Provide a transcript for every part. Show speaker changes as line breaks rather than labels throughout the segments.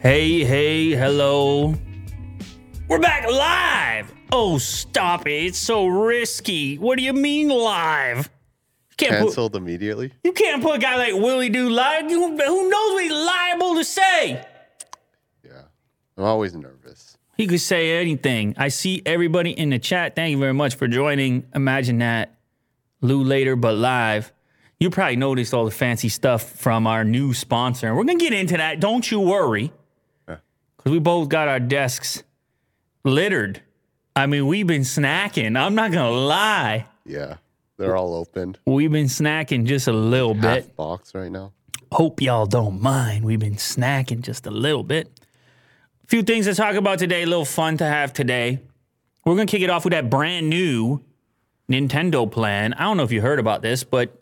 Hey, hey, hello. We're back live. Oh, stop it. It's so risky. What do you mean live? Can't put,
Cancelled immediately.
you can't put a guy like Willie Do live. You- Who knows what he's liable to say?
Yeah, I'm always nervous.
He could say anything. I see everybody in the chat. Thank you very much for joining. Imagine that. Lou later, but live. You probably noticed all the fancy stuff from our new sponsor. We're going to get into that. Don't you worry. We both got our desks littered. I mean, we've been snacking. I'm not going to lie.
Yeah, they're all opened.
We've been snacking just a little bit.
Half box right now.
Hope y'all don't mind. We've been snacking just a little bit. A few things to talk about today, a little fun to have today. We're going to kick it off with that brand new Nintendo plan. I don't know if you heard about this, but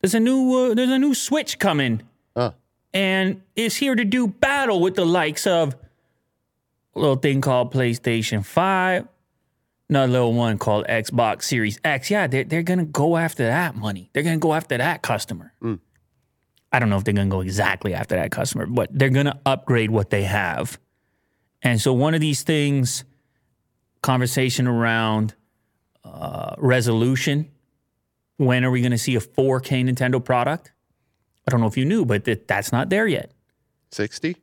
there's a new uh, there's a new Switch coming
Oh,
and it's here to do battle with the likes of a little thing called PlayStation 5, another little one called Xbox Series X. Yeah, they're, they're going to go after that money. They're going to go after that customer. I don't know if they're going to go exactly after that customer, but they're going to upgrade what they have. And so, one of these things, conversation around uh, resolution. When are we going to see a 4K Nintendo product? I don't know if you knew, but th- that's not there yet.
60?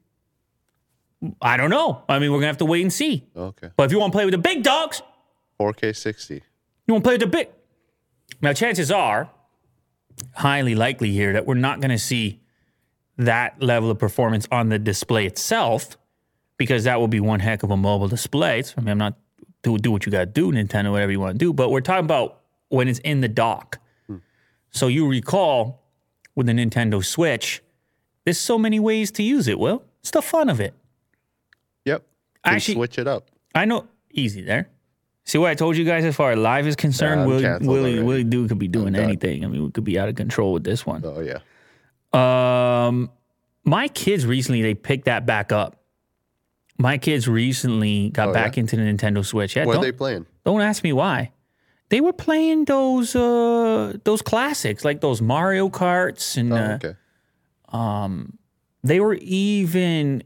I don't know. I mean, we're gonna have to wait and see.
Okay.
But if you want to play with the big dogs,
4K 60.
you want to play with the big. Now, chances are highly likely here that we're not gonna see that level of performance on the display itself, because that will be one heck of a mobile display. So, I mean, I'm not do do what you gotta do, Nintendo, whatever you want to do. But we're talking about when it's in the dock. Hmm. So you recall with the Nintendo Switch, there's so many ways to use it. Well, it's the fun of it.
Yep.
Actually-
switch it up.
I know easy there. See what I told you guys as far as live is concerned?
I'm
Willie,
canceled
Willie,
already.
Willie Dude could be doing
done.
anything. I mean, we could be out of control with this one.
Oh, yeah.
Um, my kids recently they picked that back up. My kids recently got
Oh,
back into the Nintendo Switch. Yeah,
What are
don't,
they playing?
don't ask me why. They were playing those uh those classics like those Mario Karts and
Oh,
uh,
okay.
they were even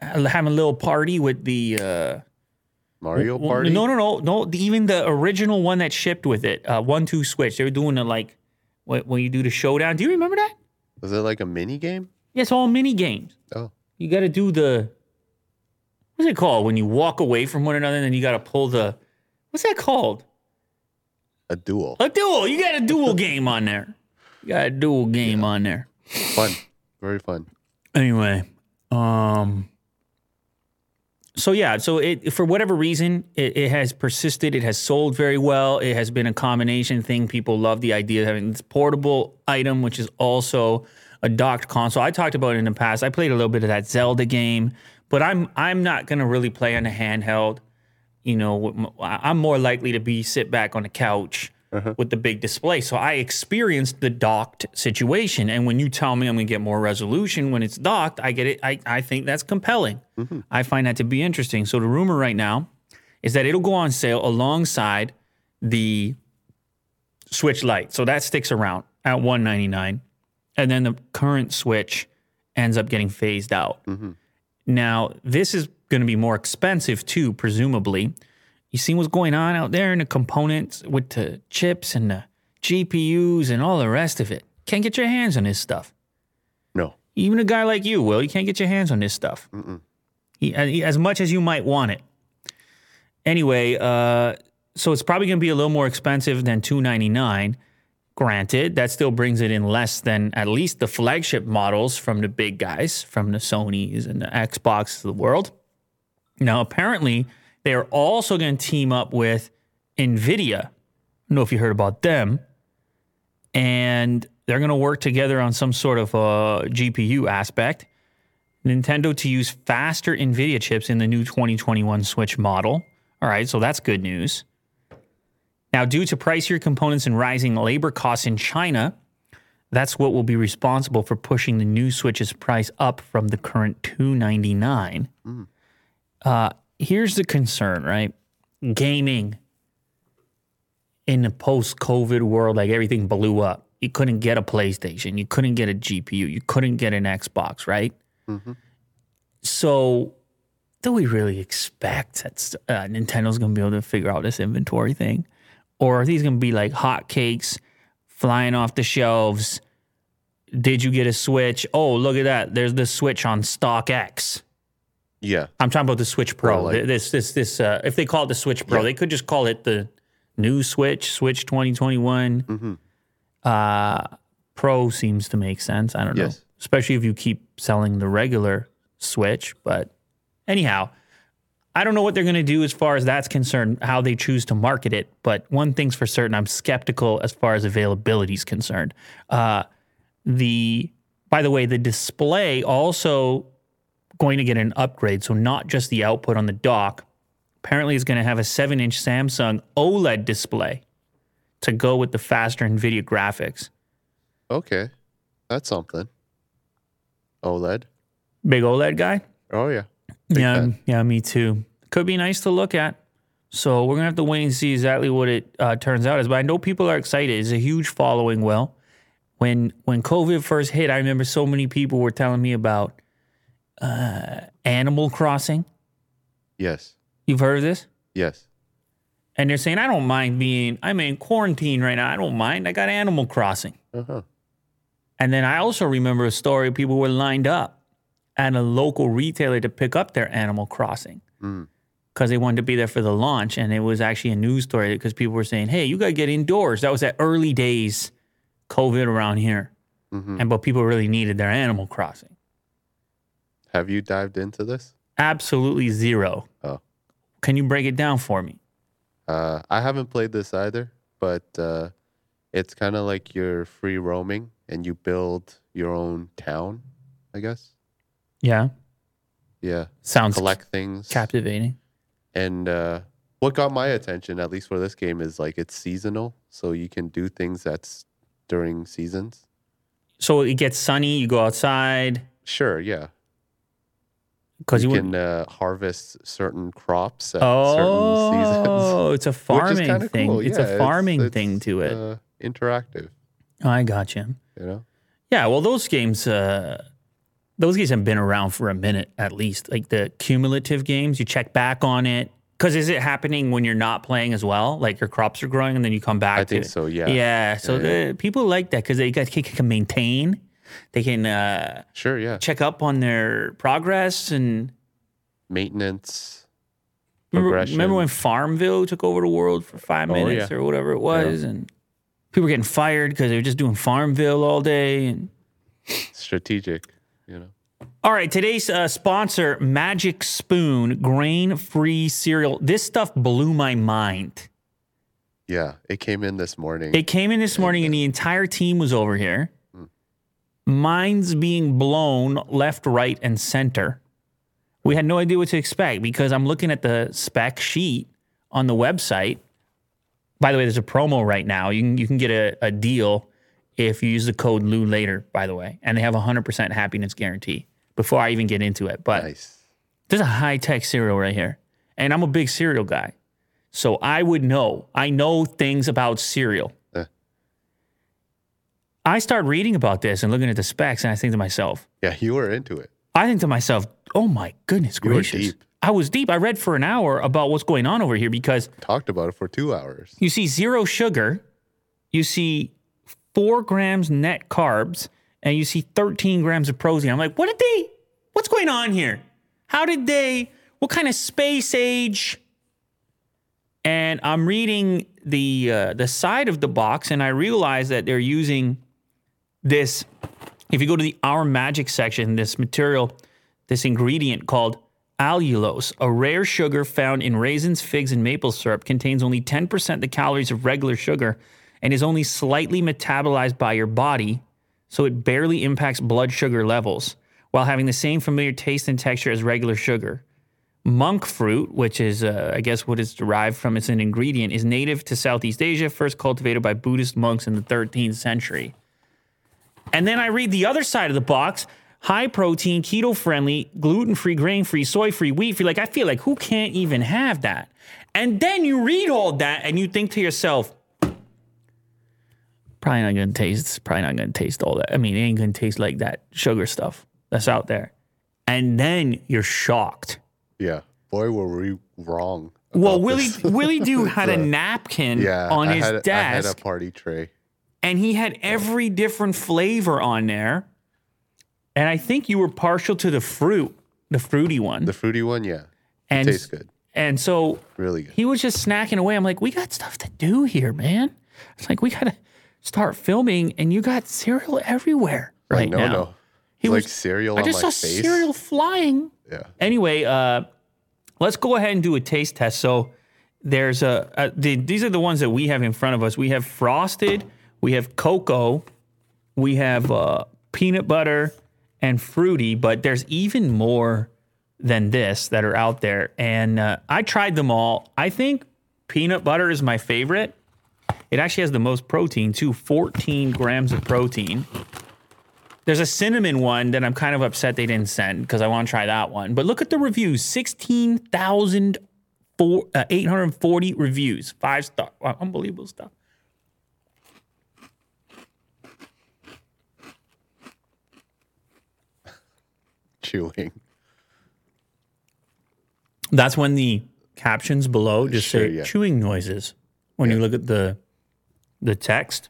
having a little party with the uh
Mario
Well,
Party?
No, no, no, no. Even the original one that shipped with it, uh, one two switch. They were doing the like when, when you do the showdown. Do you remember that?
Was it like a mini game?
Yeah, it's all mini games.
Oh,
You got to do the what's it called when you walk away from one another and then you got to pull the what's that called?
A duel.
A duel. You got a duel game on there. You got a duel game on there.
Fun. Very fun.
Anyway, um, so yeah, so it for whatever reason it, it has persisted. It has sold very well. It has been a combination thing. People love the idea of having this portable item, which is also a docked console. I talked about it in the past. I played a little bit of that Zelda game, but I'm I'm not gonna really play on a handheld. You know, I'm more likely to be sit back on the couch uh-huh. with the big display. So I experienced the docked situation. And when you tell me I'm going to get more resolution when it's docked, I get it. I, I think that's compelling. Mm-hmm. I find that to be interesting. So the rumor right now is that it'll go on sale alongside the Switch Lite. So that sticks around at 199 and then the current Switch ends up getting phased out. Mm-hmm. Now, this is going to be more expensive too, presumably. You see what's going on out there in the components with the chips and the GPUs and all the rest of it. Can't get your hands on this stuff.
No.
Even a guy like you, Will, you can't get your hands on this stuff. He- uh, as much as you might want it. Anyway, uh, so it's probably going to be a little more expensive than two ninety nine. Granted, that still brings it in less than at least the flagship models from the big guys, from the Sonys and the Xbox of the world. Now, apparently, they're also going to team up with NVIDIA. I don't know if you heard about them. And they're going to work together on some sort of uh, GPU aspect. Nintendo to use faster NVIDIA chips in the new 2021 Switch model. All right, so that's good news. Now, due to pricier components and rising labor costs in China, that's what will be responsible for pushing the new Switch's price up from the current 299. Uh, here's the concern, right? Gaming in the post-COVID world, like everything blew up. You couldn't get a PlayStation, you couldn't get a GPU, you couldn't get an Xbox, right? So, do we really expect that uh, Nintendo's going to be able to figure out this inventory thing? Or are these going to be like hotcakes flying off the shelves? Did you get a Switch? Oh, look at that. There's the Switch on StockX.
Yeah.
I'm talking about the Switch Pro.
Pro, like-
this, this, this. Uh, if they call it the Switch Pro,
Yeah.
they could just call it the new Switch, Switch 2021.
hmm
Uh, Pro seems to make sense. I don't know, especially if you keep selling the regular Switch. But anyhow, I don't know what they're going to do as far as that's concerned, how they choose to market it. But one thing's for certain, I'm skeptical as far as availability is concerned. Uh, the by the way, the display also going to get an upgrade. So not just the output on the dock. Apparently, it's going to have a seven-inch Samsung OLED display to go with the faster NVIDIA graphics.
Okay. That's something. OLED.
Big OLED guy.
Oh yeah. Big
yeah,
fan.
yeah, me too. Could be nice to look at. So we're gonna have to wait and see exactly what it uh, turns out as. But I know people are excited. It's a huge following. Well, when when COVID first hit, I remember so many people were telling me about uh, Animal Crossing.
Yes.
You've heard of this?
Yes.
And they're saying, I don't mind being. I'm in quarantine right now. I don't mind. I got Animal Crossing.
Uh huh.
And then I also remember a story people were lined up at a local retailer to pick up their Animal Crossing
Mm.
because they wanted to be there for the launch. And it was actually a news story because people were saying, hey, you got to get indoors. That was at early days COVID around here.
hmm
And but people really needed their Animal Crossing.
Have you dived into this?
Absolutely zero.
Oh.
Can you break it down for me?
Uh, I haven't played this either, but uh, it's kind of like you're free roaming and you build your own town, I guess.
Yeah.
Yeah.
Sounds
Collect things.
captivating.
And uh, what got my attention, at least for this game, is like it's seasonal, so you can do things that's during seasons.
So it gets sunny, you go outside
Sure, yeah.
Because you,
you can uh, harvest certain crops at certain seasons.
Oh, it's a farming thing.
cool.
It's
Yeah,
a farming
it's,
thing to it.
Uh, interactive,
I got you.
you know.
Yeah, well, those games, uh, those games have been around for a minute at least. Like the cumulative games, you check back on it. Because is it happening when you're not playing as well? Like your crops are growing and then you come back
I
to
think
it?
so. Yeah.
Yeah. So
Yeah,
The, people like that because they can maintain. They can uh,
Sure. Yeah.
check up on their progress and
Maintenance.
Remember, remember when Farmville took over the world for five minutes
yeah.
or whatever it was, and people were getting fired because they were just doing Farmville all day. And
Strategic. You know.
all right, today's uh, sponsor, Magic Spoon, grain-free cereal. This stuff blew my mind.
Yeah. It came in this morning.
It came in this morning, and the entire team was over here. Minds being blown left, right, and center. We had no idea what to expect because I'm looking at the spec sheet on the website. By the way, there's a promo right now. You can you can get a, a deal if you use the code Lou later. By the way, and they have a hundred percent happiness guarantee. Before I even get into it, but
nice.
there's a high tech cereal right here. And I'm a big cereal guy. So I would know. I know things about cereal. I start reading about this and looking at the specs, and I think to myself,
Yeah. You were into it.
I think to myself, oh my goodness
You were
gracious.
deep.
I was deep. I read for an hour about what's going on over here because
Talked about it for two hours.
you see zero sugar, you see four grams net carbs, and you see 13 grams of protein. I'm like, what did they, what's going on here? How did they, what kind of space age? And I'm reading the uh, the side of the box, and I realize that they're using this. If you go to the Our Magic section, this material, this ingredient called allulose, a rare sugar found in raisins, figs, and maple syrup, contains only 10% the calories of regular sugar and is only slightly metabolized by your body, so it barely impacts blood sugar levels while having the same familiar taste and texture as regular sugar. Monk fruit, which is, uh, I guess, what it's derived from, it's an ingredient, is native to Southeast Asia, first cultivated by Buddhist monks in the 13th century. And then I read the other side of the box high protein, keto friendly, gluten free, grain free, soy free, wheat free. Like, I feel like who can't even have that? And then you read all that and you think to yourself, probably not gonna taste, probably not gonna taste all that. I mean, it ain't gonna taste like that sugar stuff that's out there. And then you're shocked.
Yeah. Boy, were we wrong.
Well, Willie. Willie Doo had a napkin
yeah,
on
I
his
had, I had a party tray.
And he had every different flavor on there. And I think you were partial to the fruit, the fruity one.
The fruity one, yeah.
and
tastes good.
And so
Really good.
he was just snacking away. I'm like, we got stuff to do here, man. It's like we gotta start filming, and you got cereal everywhere right
no,
now.
no.
He
It's like
was-
cereal
I just saw
face.
cereal flying.
Yeah.
Anyway, uh, let's go ahead and do a taste test. So there's a, a the, these are the ones that we have in front of us. We have frosted, we have cocoa, we have uh, peanut butter and fruity, but there's even more than this that are out there. And uh, I tried them all. I think peanut butter is my favorite. It actually has the most protein too, 14 grams of protein. There's a cinnamon one that I'm kind of upset they didn't send because I want to try that one. But look at the reviews 16,840 reviews, five star. Unbelievable stuff.
Chewing.
That's when the captions below just
Sure,
say
yeah.
chewing noises when you look at the the text.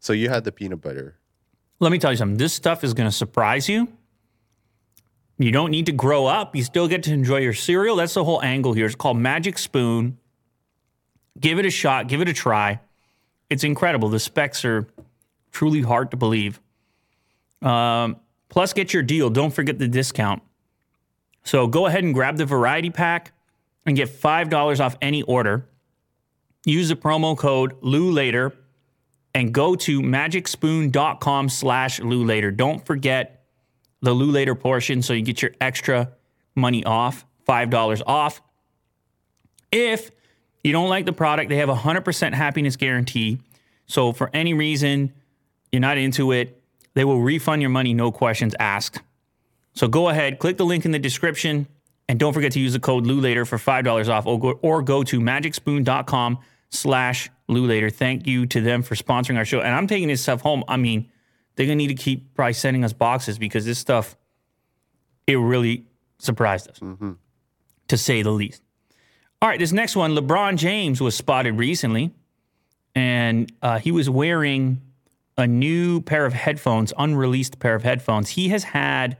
So you had the peanut butter.
Let me tell you something. This stuff is going to surprise you. You don't need to grow up. You still get to enjoy your cereal. That's the whole angle here. It's called Magic Spoon. Give it a shot. Give it a try. It's incredible. The specs are truly hard to believe. Um, plus, get your deal. Don't forget the discount. So go ahead and grab the variety pack and get $5 off any order. Use the promo code Lou Later and go to magicspoon.com slash Lou Later. Don't forget the Lou Later portion so you get your extra money off, $5 off. If you don't like the product, they have a 100% happiness guarantee. So for any reason you're not into it, they will refund your money, no questions asked. So go ahead, click the link in the description, and don't forget to use the code LouLater for $5 off or go, to magicspoon.com slash LouLater. Thank you to them for sponsoring our show. And I'm taking this stuff home. I mean, they're going to need to keep probably sending us boxes because this stuff, it really surprised us, to say the least. All right, this next one, LeBron James was spotted recently, and uh, he was wearing a new pair of headphones, unreleased pair of headphones. He has had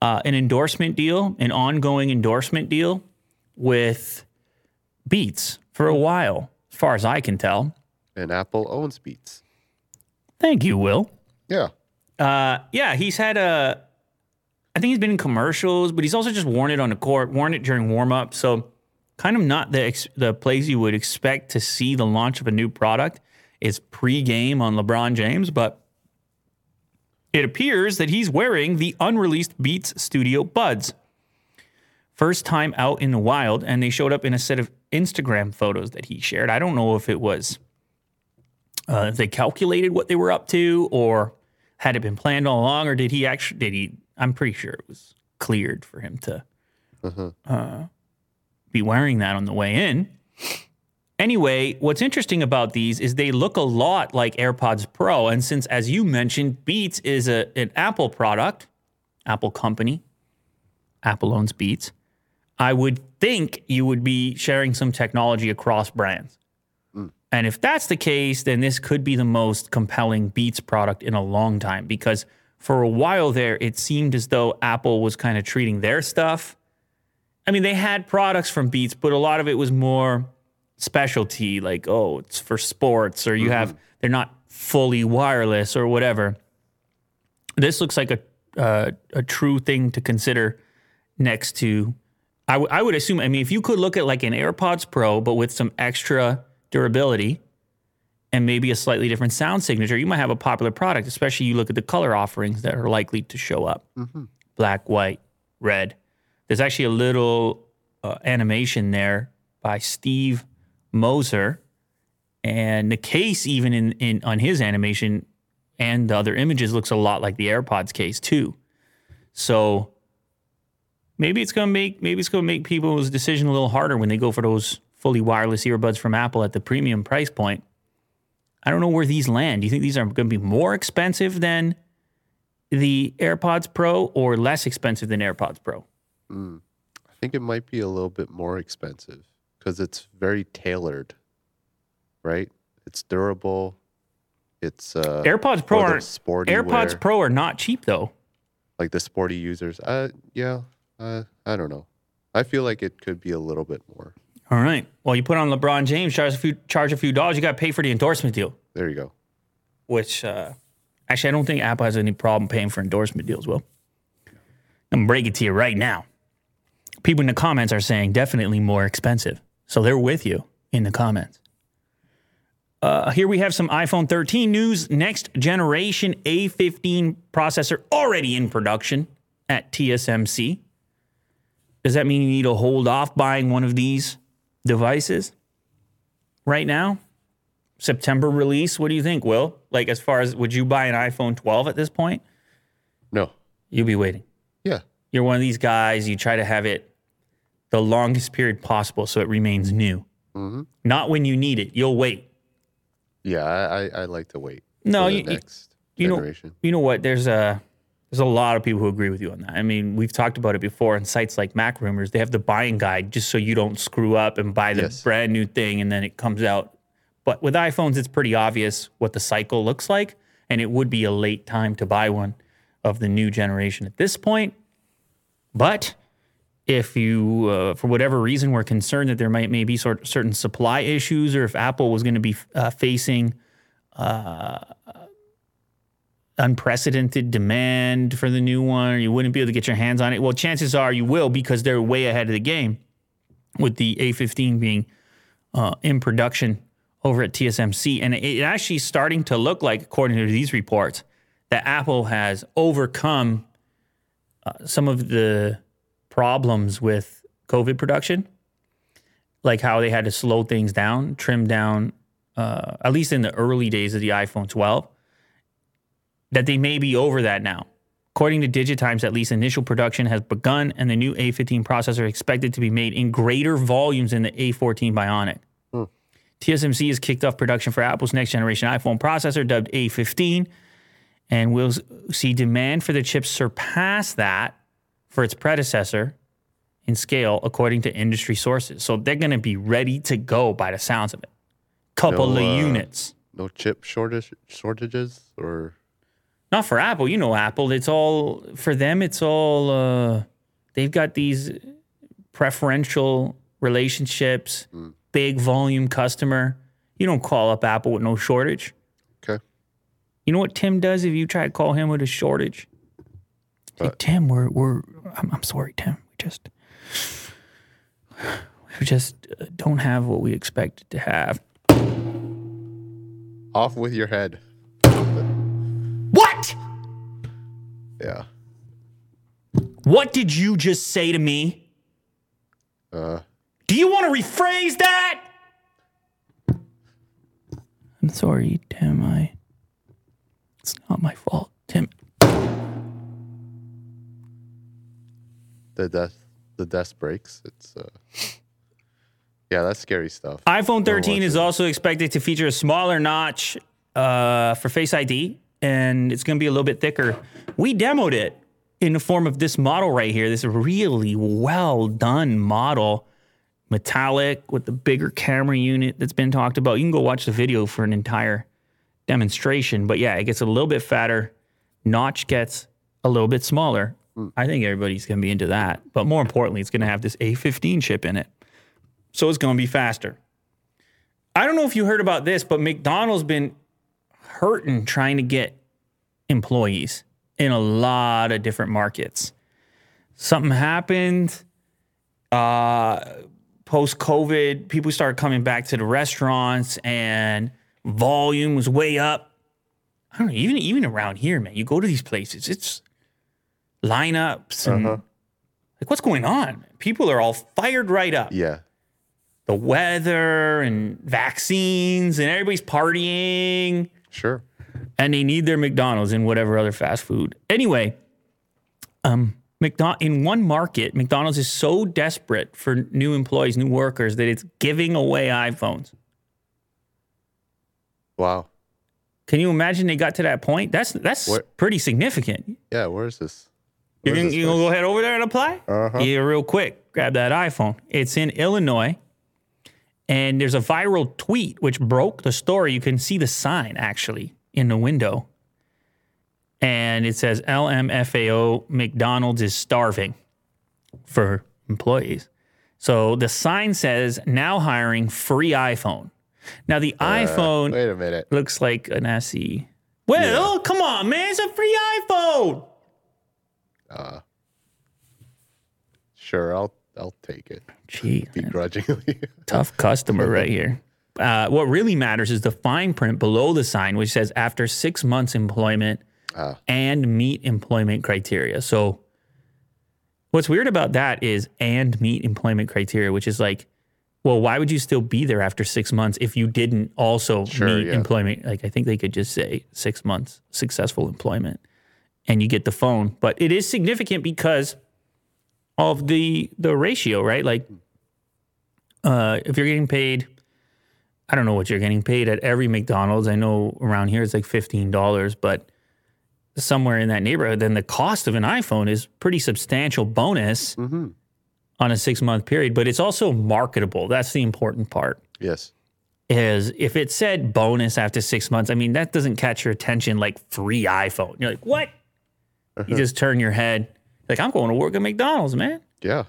uh, an endorsement deal, an ongoing endorsement deal with Beats for a while, as far as I can tell.
And Apple owns Beats.
Thank you, Will.
Yeah.
Uh, yeah, he's had a. I think he's been in commercials, but he's also just worn it on the court, worn it during warm up. So, kind of not the ex- the place you would expect to see the launch of a new product is pre-game on LeBron James, but it appears that he's wearing the unreleased Beats Studio Buds. First time out in the wild, and they showed up in a set of Instagram photos that he shared. I don't know if it was uh, if they calculated what they were up to, or had it been planned all along, or did he actually? Did he? I'm pretty sure it was cleared for him to uh, be wearing that on the way in. Anyway, what's interesting about these is they look a lot like AirPods Pro, and since, as you mentioned, Beats is a an Apple product, Apple company, Apple owns Beats. I would think you would be sharing some technology across brands. Hmm. And if that's the case, then this could be the most compelling Beats product in a long time because for a while there, it seemed as though Apple was kind of treating their stuff. I mean, they had products from Beats, but a lot of it was more specialty, like, oh, it's for sports, or you have, they're not fully wireless or whatever. This looks like a, uh, a true thing to consider next to I, w- I would assume, I mean, if you could look at like an AirPods Pro, but with some extra durability and maybe a slightly different sound signature, you might have a popular product, especially you look at the color offerings that are likely to show up black, white, red. There's actually a little uh, animation there by Steve Moser. And the case, even in, in on his animation and the other images, looks a lot like the AirPods case too. So maybe it's gonna make maybe it's gonna make people's decision a little harder when they go for those fully wireless earbuds from Apple at the premium price point. I don't know where these land. Do you think these are to be more expensive than the AirPods Pro or less expensive than AirPods Pro?
Mm. I think it might be a little bit more expensive because it's very tailored, right? It's durable. It's uh,
AirPods Pro are
sporty
AirPods
wear,
Pro are not cheap though.
like the sporty users. Uh, yeah, uh, I don't know. I feel like it could be a little bit more.
All right. Well, you put on LeBron James, charge a few, charge a few dollars. You got to pay for the endorsement deal,
There you go.
which uh, actually I don't think Apple has any problem paying for endorsement deals. Will I'm gonna break it to you right now. People in the comments are saying definitely more expensive, so they're with you in the comments. Uh, here we have some iPhone 13 news. Next generation A15 processor already in production at TSMC. Does that mean you need to hold off buying one of these devices right now? September release. What do you think, Will? Like, as far as would you buy an iPhone 12 at this point?
No.
You'll be waiting.
Yeah.
You're one of these guys, you try to have it the longest period possible so it remains new.
hmm
Not when you need it. You'll wait.
Yeah, I, I, like to wait.
No,
for the
you-
next
you know-
generation.
You know what? There's a there's a lot of people who agree with you on that. I mean, we've talked about it before on sites like Mac Rumors. They have the buying guide just so you don't screw up and buy the
Yes.
brand new thing and then it comes out. But with iPhones, it's pretty obvious what the cycle looks like, and it would be a late time to buy one of the new generation at this point. But if you, uh, for whatever reason, were concerned that there might maybe sort certain supply issues, or if Apple was going to be uh, facing unprecedented demand for the new one, or you wouldn't be able to get your hands on it. Well, chances are you will because they're way ahead of the game with the A15 being uh, in production over at TSMC. And it actually starting to look like, according to these reports, that Apple has overcome uh, some of the problems with COVID production, like how they had to slow things down, trim down, uh, at least in the early days of the iPhone 12 that they may be over that now. According to Digitimes, at least initial production has begun, and the new A15 processor expected to be made in greater volumes than the A14 Bionic. TSMC has kicked off production for Apple's next generation iPhone processor, dubbed A15, and we'll see demand for the chip surpass that for its predecessor in scale, according to industry sources. So they're going to be ready to go by the sounds of it. Couple
No,
of
uh,
units.
No chip shortage shortages or
Not for Apple. You know Apple. It's all for them. It's all uh, they've got these preferential relationships, big volume customer. You don't call up Apple with no shortage.
okay.
You know what Tim does if you try to call him with a shortage?
What?
Tim, we're we're. I'm, I'm sorry, Tim. We just we just uh, don't have what we expected to have.
Off with your head.
What?
Yeah.
What did you just say to me?
Uh
Do you want to rephrase that? I'm sorry, Tim. I. It's not my fault, Tim.
The death the desk breaks. It's uh Yeah, that's scary stuff.
iPhone 13 is also expected to feature a smaller notch uh, for Face ID, and it's going to be a little bit thicker. We demoed it in the form of this model right here. This really well done model, metallic with the bigger camera unit that's been talked about. You can go watch the video for an entire demonstration. But yeah, it gets a little bit fatter. Notch gets a little bit smaller. I think everybody's going to be into that. But more importantly, it's going to have this A15 chip in it. So it's going to be faster. I don't know if you heard about this, but McDonald's been hurting trying to get employees in a lot of different markets. Something happened uh, post COVID. People started coming back to the restaurants, and volume was way up. I don't know, even even around here, man. You go to these places, it's lineups and
Uh-huh.
like what's going on? People are all fired right up
Yeah.
the weather and vaccines and everybody's partying
Sure.
and they need their McDonald's and whatever other fast food. Anyway, um, McDon- in one market, McDonald's is so desperate for new employees, new workers that it's giving away iPhones.
Wow.
Can you imagine they got to that point? That's that's
Where-
pretty significant.
Yeah, where is this?
You're gonna, you gonna go ahead over there and apply?
Uh-huh.
Yeah, real quick. Grab that iPhone. It's in Illinois. And there's a viral tweet which broke the story. You can see the sign actually in the window. And it says LMFAO McDonald's is starving for employees. So the sign says now hiring free iPhone. Now the iPhone
Wait a minute.
looks like an SE. Well,
Yeah.
come on, man. It's a free iPhone.
Sure, I'll I'll take it
man.
begrudgingly.
tough customer right here. Uh, what really matters is the fine print below the sign, which says after six months employment
Ah.
and meet employment criteria. So, what's weird about that is and meet employment criteria, which is like, well, why would you still be there after six months if you didn't also
Sure,
meet
yeah.
employment? Like, I think they could just say six months successful employment and you get the phone. But it is significant because of the the ratio, right? Like, uh, if you're getting paid, I don't know what you're getting paid at every McDonald's. I know around here it's like fifteen dollars, but somewhere in that neighborhood, then the cost of an iPhone is pretty substantial bonus
hmm
on a six month period. But it's also marketable. That's the important part.
Yes.
Is if it said bonus after six months, I mean that doesn't catch your attention like free iPhone. You're like, what? You just turn your head like I'm going to work at McDonald's, man.
Yeah.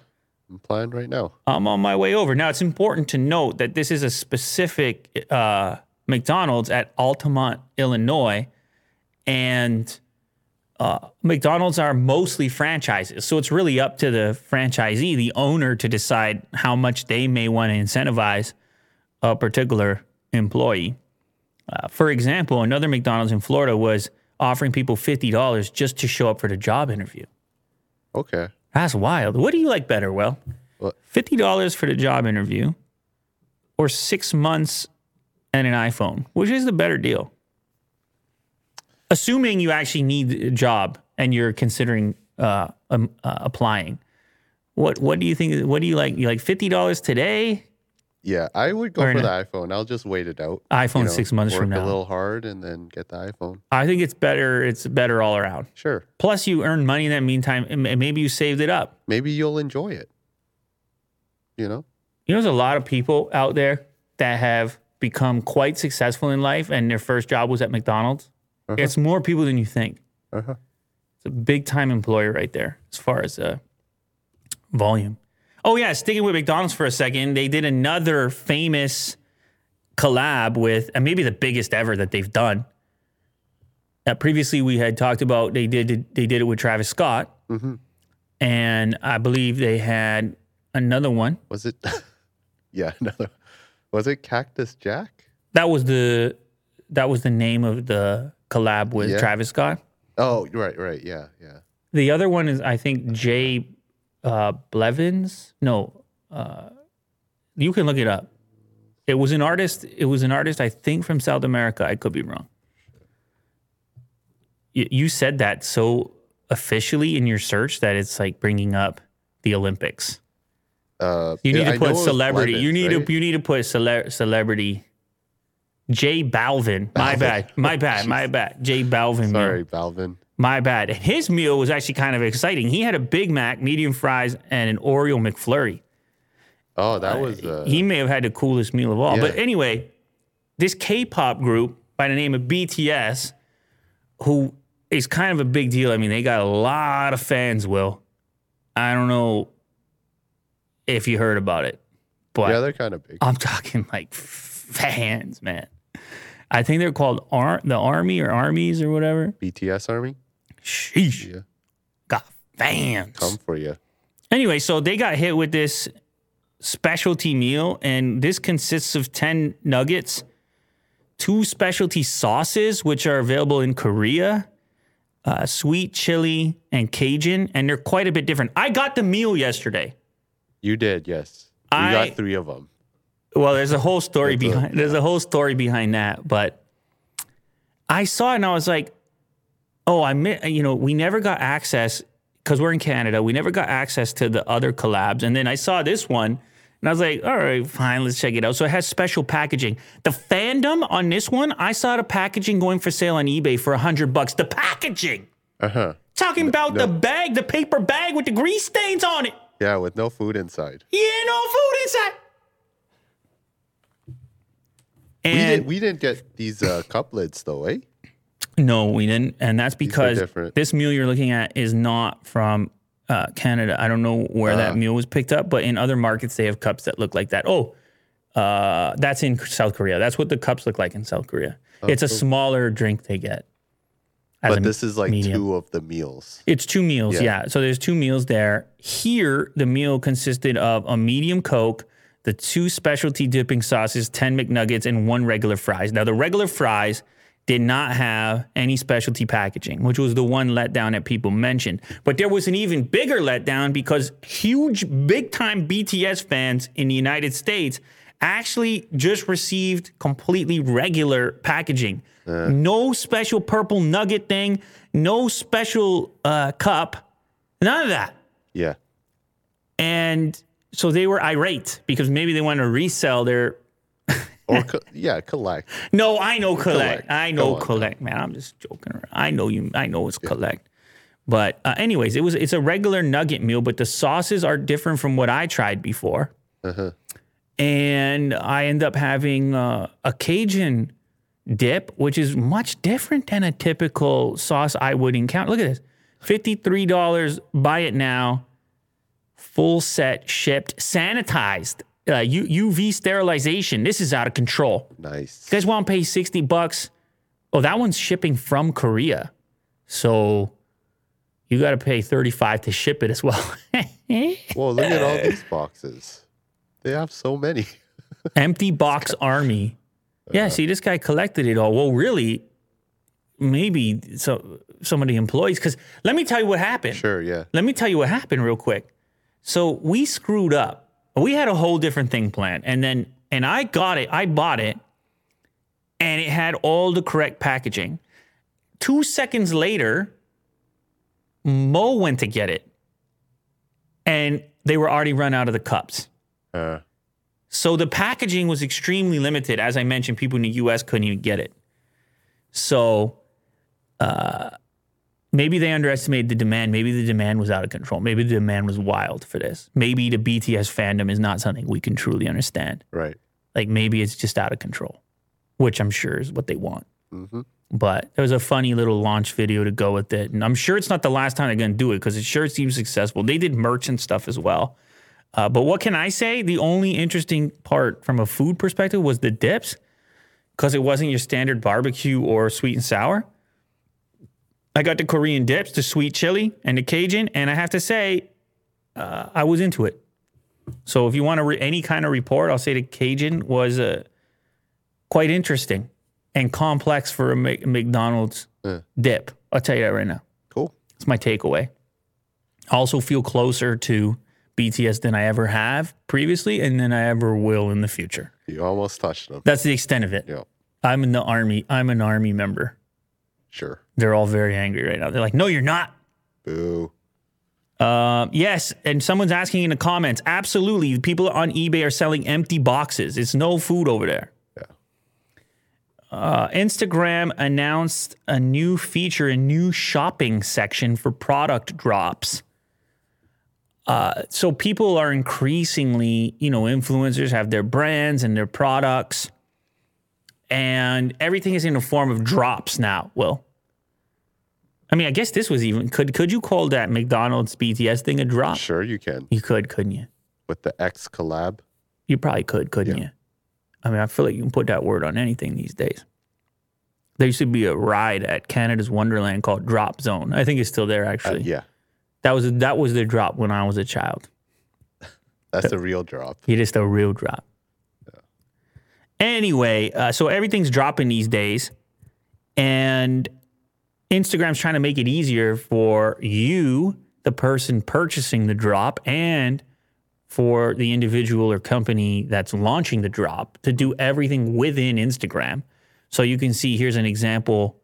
I'm applying right now.
I'm on my way over. Now, it's important to note that this is a specific uh, McDonald's at Altamont, Illinois, and uh, McDonald's are mostly franchises. So it's really up to the franchisee, the owner, to decide how much they may want to incentivize a particular employee. Uh, for example, another McDonald's in Florida was offering people $50 just to show up for the job interview.
Okay.
That's wild. What do you like better, Well?
What?
Fifty dollars for the job interview, or six months and an iPhone. Which is the better deal? Assuming you actually need a job and you're considering uh, um, uh, applying, what what do you think? What do you like? You like fifty dollars today?
Yeah, I would go
Or
for
no.
the iPhone. I'll just wait it out.
iPhone six months from now.
work a little hard and then get the iPhone.
I think it's better. It's better all around.
Sure.
Plus, you earn money in that meantime, and and maybe you saved it up.
Maybe you'll enjoy it. You know?
You know, there's a lot of people out there that have become quite successful in life, and their first job was at McDonald's.
Uh-huh.
It's more people than you think.
Uh-huh.
It's a big time employer right there as far as uh, volume. Oh yeah, sticking with McDonald's for a second, they did another famous collab with, and maybe the biggest ever that they've done. Uh, previously, we had talked about they did they did it with Travis Scott,
Mhm.
and I believe they had another one.
Was it Yeah, another was it Cactus Jack?
That was the that was the name of the collab with
Yeah.
Travis Scott.
Oh, right, right. Yeah, yeah.
The other one is I think Jay uh, Blevins. No, uh, you can look it up. It was an artist. It was an artist I think from South America. I could be wrong. You, you said that so officially in your search that it's like bringing up the Olympics.
Uh,
You need
yeah,
to put celebrity. you need
right?
to you need to put cele- celebrity. Jay Balvin. My
Balvin.
bad. My bad. My bad. Jay Balvin.
Sorry, Balvin.
My bad. His meal was actually kind of exciting. He had a Big Mac, medium fries, and an Oreo McFlurry.
Oh, that was uh,
he may have had the coolest meal of all.
Yeah.
But anyway, this K-pop group by the name of BTS, who is kind of a big deal. I mean, they got a lot of fans. Will I don't know if you heard about it, but
yeah, they're kind of big.
I'm talking like fans, man. I think they're called Ar- the Army or Armies or whatever.
BTS Army,
Sheesh,
yeah,
got fans.
come for you.
Anyway, so they got hit with this specialty meal, and this consists of 10 nuggets, two specialty sauces, which are available in Korea, uh, sweet chili and Cajun, and they're quite a bit different. I got the meal yesterday.
You did, yes. You
I-
got three of them.
Well, there's a whole story
That's a-
behind. There's a whole story behind that, but I saw it and I was like, "Oh, I mi- you know, we never got access because we're in Canada. We never got access to the other collabs." And then I saw this one, And I was like, all right, fine, let's check it out. So it has special packaging. The fandom on this one, I saw the packaging going for sale on eBay for a hundred bucks. The packaging.
Uh huh.
Talking about the bag, the paper bag with the grease stains on it.
Yeah, with no food inside.
Yeah, no food inside.
We didn't. We didn't get these uh, cup lids though, eh?
No, we didn't. And that's because this mule you're looking at is not from uh, Canada. I don't know where
Ah.
that mule was picked up, but in other markets they have cups that look like that. Oh, uh, that's in South Korea. That's what the cups look like in South Korea. it's a smaller drink they get.
Oh, But this is like
medium.
two of the meals.
It's two meals,
Yeah.
yeah. So there's two meals there. Here, the meal consisted of a medium Coke, the two specialty dipping sauces, 10 McNuggets, and one regular fries. Now, the regular fries did not have any specialty packaging, which was the one letdown that people mentioned. But there was an even bigger letdown because huge, big time BTS fans in the United States actually just received completely regular packaging. No special purple nugget thing, no special uh, cup, none of that.
Yeah.
And so they were irate because maybe they want to resell their.
Or co- yeah, collect.
No, I know collect.
Collect.
I know
on,
collect, man. I'm just joking around. I know you. I know it's collect. But uh, anyways, it was it's a regular nugget meal, but the sauces are different from what I tried before.
Uh-huh.
And I end up having uh, a Cajun dip, which is much different than a typical sauce I would encounter. Look at this, fifty-three dollars. Buy it now. Full set, shipped, sanitized, uh, U- UV sterilization. This is out of control.
Nice.
You guys want to pay 60 bucks? Oh, that one's shipping from Korea. So you got to pay 35 to ship it as well.
Well, look at all these boxes. They have so many.
Empty box army. Yeah, see, this guy collected it all. Well, really, maybe so, some of the employees. Because let me tell you what happened.
Sure, yeah.
Let me tell you what happened real quick. So we screwed up. We had a whole different thing planned. And then, and I got it, I bought it, and it had all the correct packaging. Two seconds later, Mo went to get it, and they were already run out of the cups.
Uh,
So the packaging was extremely limited. As I mentioned, people in the US couldn't even get it. So uh, maybe they underestimated the demand. Maybe the demand was out of control. Maybe the demand was wild for this. Maybe the BTS fandom is not something we can truly understand.
right.
Like maybe it's just out of control, which I'm sure is what they want.
hmm
But there was a funny little launch video to go with it. And I'm sure it's not the last time they're going to do it because it sure seems successful. They did merch and stuff as well. Uh, but what can I say? The only interesting part from a food perspective was the dips because it wasn't your standard barbecue or sweet and sour. I got the Korean dips, the sweet chili, and the Cajun. And I have to say, uh, I was into it. So if you want to re- any kind of report, I'll say the Cajun was uh, quite interesting and complex for a Mc- McDonald's
Yeah.
dip. I'll tell you that right now.
Cool.
It's my takeaway. I also feel closer to BTS than I ever have previously and than I ever will in the future.
You almost touched them.
That's the extent of it.
Yeah.
I'm in the army. I'm an army member.
Sure.
They're all very angry right now. They're like, no, you're not.
Boo.
Um, yes, and someone's asking in the comments. Absolutely, people on eBay are selling empty boxes. It's no food over there.
Yeah.
Uh, Instagram announced a new feature, a new shopping section for product drops. Uh, so people are increasingly, you know, influencers have their brands and their products, and everything is in the form of drops now. Will. I mean, I guess this was even could could you call that McDonald's BTS thing a drop?
Sure, you can.
You could, couldn't you?
With the X collab.
You probably could, couldn't you? I mean, I feel like you can put that word on anything these days. There used to be a ride at Canada's Wonderland called Drop Zone. I think it's still there
Uh,
actually.
yeah.
That was that was the drop when I was a child.
That's a real drop.
It is the real drop. Anyway, uh, so everything's dropping these days, and Instagram's trying to make it easier for you, the person purchasing the drop, and for the individual or company that's launching the drop to do everything within Instagram. So you can see here's an example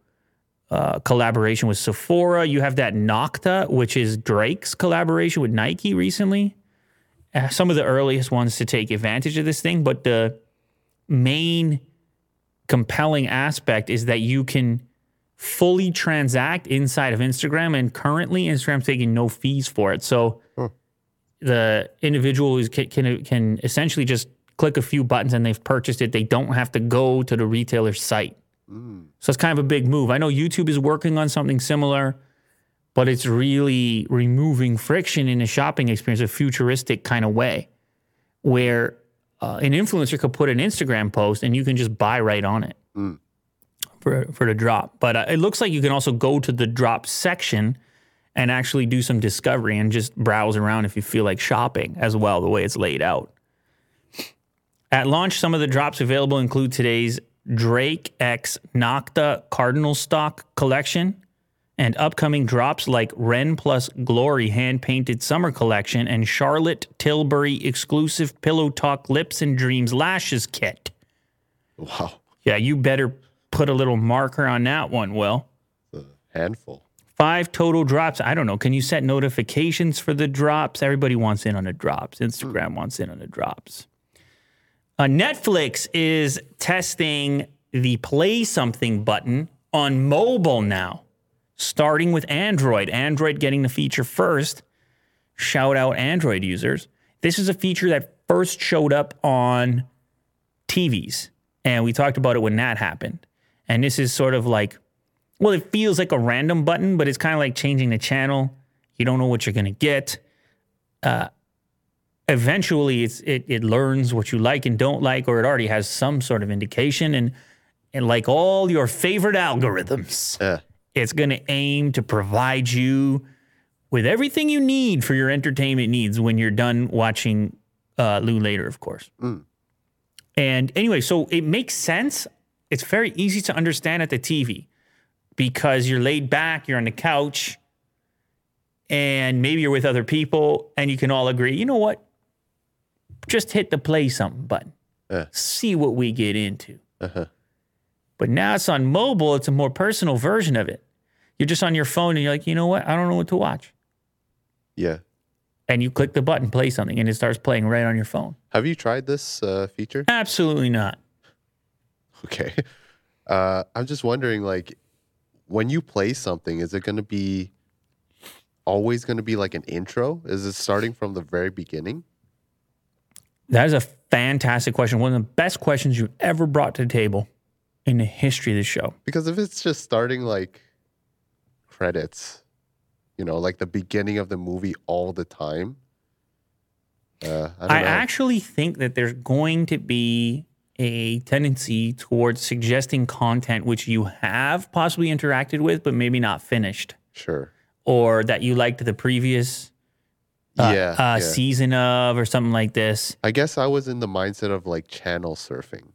uh, collaboration with Sephora. You have that Nocta, which is Drake's collaboration with Nike recently. uh, some of the earliest ones to take advantage of this thing, but the main compelling aspect is that you can fully transact inside of Instagram, and currently Instagram's taking no fees for it. So hmm. the individual is, can, can can essentially just click a few buttons and they've purchased it. They don't have to go to the retailer's site. Hmm. So it's kind of a big move. I know YouTube is working on something similar, but it's really removing friction in the shopping experience, a futuristic kind of way, where uh, an influencer could put an Instagram post and you can just buy right on it for for the drop. But uh, it looks like you can also go to the drop section and actually do some discovery and just browse around if you feel like shopping as well. The way it's laid out. At launch, some of the drops available include today's Drake X Nocta Cardinal Stock collection and upcoming drops like Ren plus Glory hand painted summer collection and Charlotte Tilbury exclusive Pillow Talk Lips and Dreams Lashes kit.
Wow.
Yeah, you better put a little marker on that one, Will.
A handful.
Five total drops. I don't know. Can you set notifications for the drops? Everybody wants in on the drops. Instagram wants in on the drops. Uh, Netflix is testing the play something button on mobile now, starting with Android. Android getting the feature first. Shout out Android users. This is a feature that first showed up on TVs, and we talked about it when that happened. And this is sort of like, well, it feels like a random button, but it's kind of like changing the channel. You don't know what you're going to get. Uh, eventually, it's it, it learns what you like and don't like, or it already has some sort of indication. And and like all your favorite algorithms,
Yeah.
It's going to aim to provide you with everything you need for your entertainment needs when you're done watching uh, Hulu later, of course. And anyway, so it makes sense. It's very easy to understand at the TV because you're laid back, you're on the couch, and maybe you're with other people, and you can all agree, you know what? Just hit the play something button.
Yeah.
See what we get into.
Uh-huh.
But now it's on mobile, it's a more personal version of it. You're just on your phone and you're like, you know what? I don't know what to watch.
Yeah.
And you click the button, play something, and it starts playing right on your phone.
Have you tried this uh, feature?
Absolutely not.
Okay. Uh, I'm just wondering, like, when you play something, is it going to be always going to be like an intro? Is it starting from the very beginning?
That is a fantastic question. One of the best questions you've ever brought to the table in the history of the show.
Because if it's just starting like credits, you know, like the beginning of the movie all the time, uh, I
I actually think that there's going to be a tendency towards suggesting content which you have possibly interacted with, but maybe not finished,
sure.
or that you liked the previous uh,
yeah.
uh,
yeah.
season of, or something like this.
I guess I was in the mindset of like channel surfing,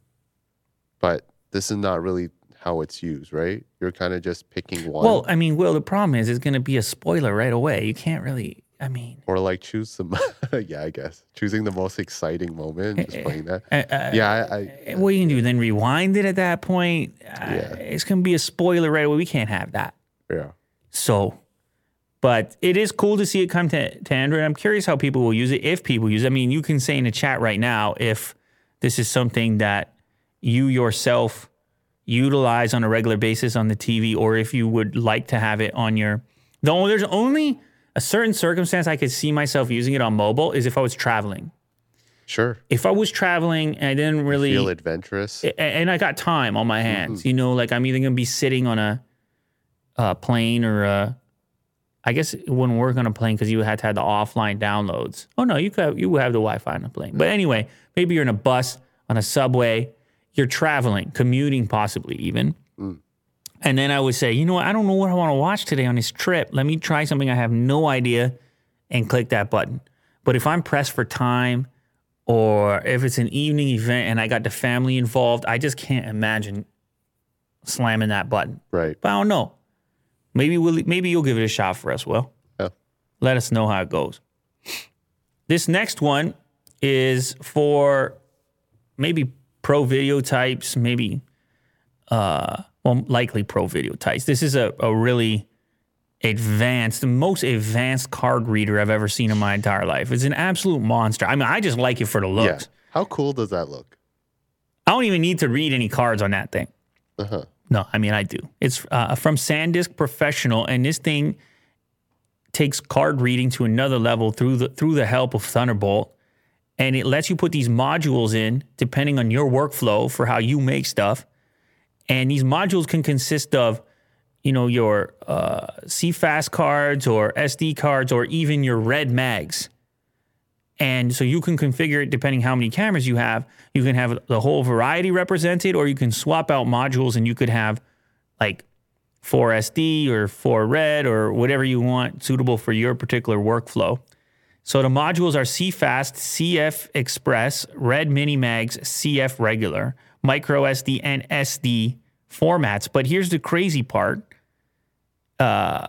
but this is not really how it's used, right? You're kind of just picking one
Well, I mean, well, the problem is it's going to be a spoiler right away. You can't really, I mean,
or like choose some. yeah, I guess choosing the most exciting moment, and just playing that.
uh, uh,
Yeah, I, I
what you can do then rewind it at that point. Uh,
Yeah.
It's going to be a spoiler right away. We can't have that.
yeah,
So, but it is cool to see it come to, to Android. I'm curious how people will use it, if people use it. I mean, you can say in the chat right now if this is something that you yourself utilize on a regular basis on the TV, or if you would like to have it on your. The only, there's only a certain circumstance I could see myself using it on mobile is if I was traveling.
sure.
If I was traveling and I didn't really
Feel adventurous.
and I got time on my hands.
Mm-hmm.
You know, like I'm either gonna be sitting on a, a plane or a, I guess it wouldn't work on a plane because you had to have the offline downloads. Oh no, you could have, you would have the Wi-Fi on a plane. But anyway, maybe you're in a bus on a subway. You're traveling, commuting, possibly even.
Mm.
And then I would say, you know what? I don't know what I want to watch today on this trip. Let me try something I have no idea, and click that button. But if I'm pressed for time, or if it's an evening event and I got the family involved, I just can't imagine slamming that button.
right.
But I don't know. Maybe we'll, maybe you'll give it a shot for us, Will.
Yeah.
Let us know how it goes. This next one is for maybe pro video types, maybe uh well likely pro video types. This is a, a really advanced, the most advanced card reader I've ever seen in my entire life. It's an absolute monster. I mean, I just like it for the
Yeah.
looks.
How cool does that look?
I don't even need to read any cards on that thing.
Uh huh.
No, I mean I do. It's uh, from SanDisk Professional, and this thing takes card reading to another level through the through the help of Thunderbolt, and it lets you put these modules in depending on your workflow for how you make stuff. And these modules can consist of, you know, your uh, CFast cards or SD cards or even your red mags. And so you can configure it depending how many cameras you have. You can have the whole variety represented, or you can swap out modules and you could have like four SD or four red or whatever you want suitable for your particular workflow. So the modules are CFast, CF Express, Red Mini Mags, CF Regular, Micro SD, and SD formats. But here's the crazy part. Uh,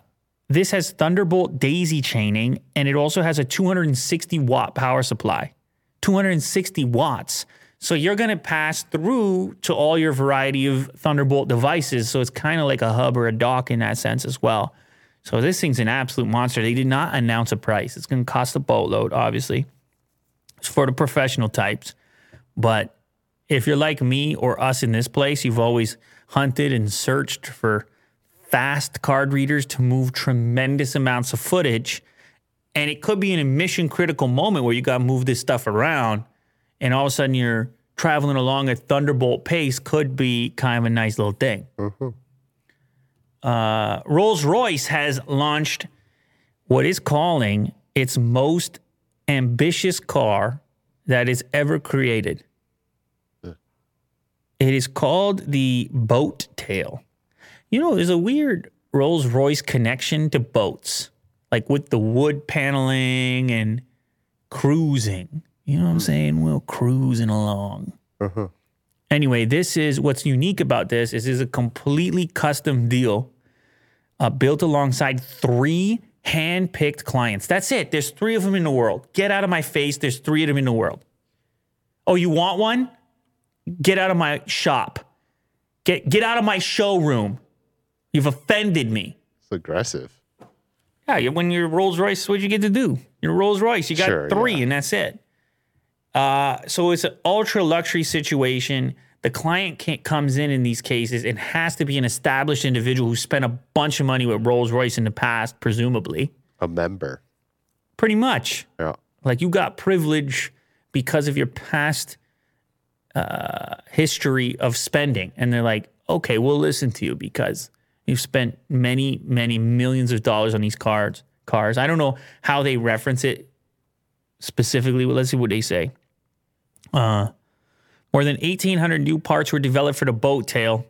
this has Thunderbolt daisy chaining, and it also has a 260 watt power supply. 260 watts. So you're going to pass through to all your variety of Thunderbolt devices. So it's kind of like a hub or a dock in that sense as well. So this thing's an absolute monster. They did not announce a price. It's going to cost a boatload, obviously. It's for the professional types. But if you're like me or us in this place, you've always hunted and searched for fast card readers to move tremendous amounts of footage. And it could be in a mission critical moment where you got to move this stuff around, and all of a sudden you're traveling along at Thunderbolt pace, could be kind of a nice little thing. Mm-hmm. Uh, Rolls Royce has launched what is calling its most ambitious car that is ever created. It is called the Boat Tail. You know, there's a weird Rolls Royce connection to boats, like with the wood paneling and cruising. You know what I'm saying? We're cruising along.
Uh-huh.
Anyway, this is what's unique about this is this is a completely custom deal uh, built alongside three hand-picked clients. That's it. There's three of them in the world. Get out of my face. There's three of them in the world. Oh, you want one? Get out of my shop. Get get out of my showroom. You've offended me.
It's aggressive.
Yeah, you- when you're Rolls Royce, what you get to do? You're Rolls Royce. You got
Sure,
three,
yeah.
and that's it. Uh, so it's an ultra luxury situation. The client comes in in these cases and has to be an established individual who spent a bunch of money with Rolls Royce in the past, presumably.
A member.
Pretty much.
Yeah.
Like you got privilege because of your past uh, history of spending. And they're like, okay, we'll listen to you because you've spent many, many millions of dollars on these cards. Cars. I don't know how they reference it specifically, but let's see what they say. Uh, more than 1,800 new parts were developed for the boat tail,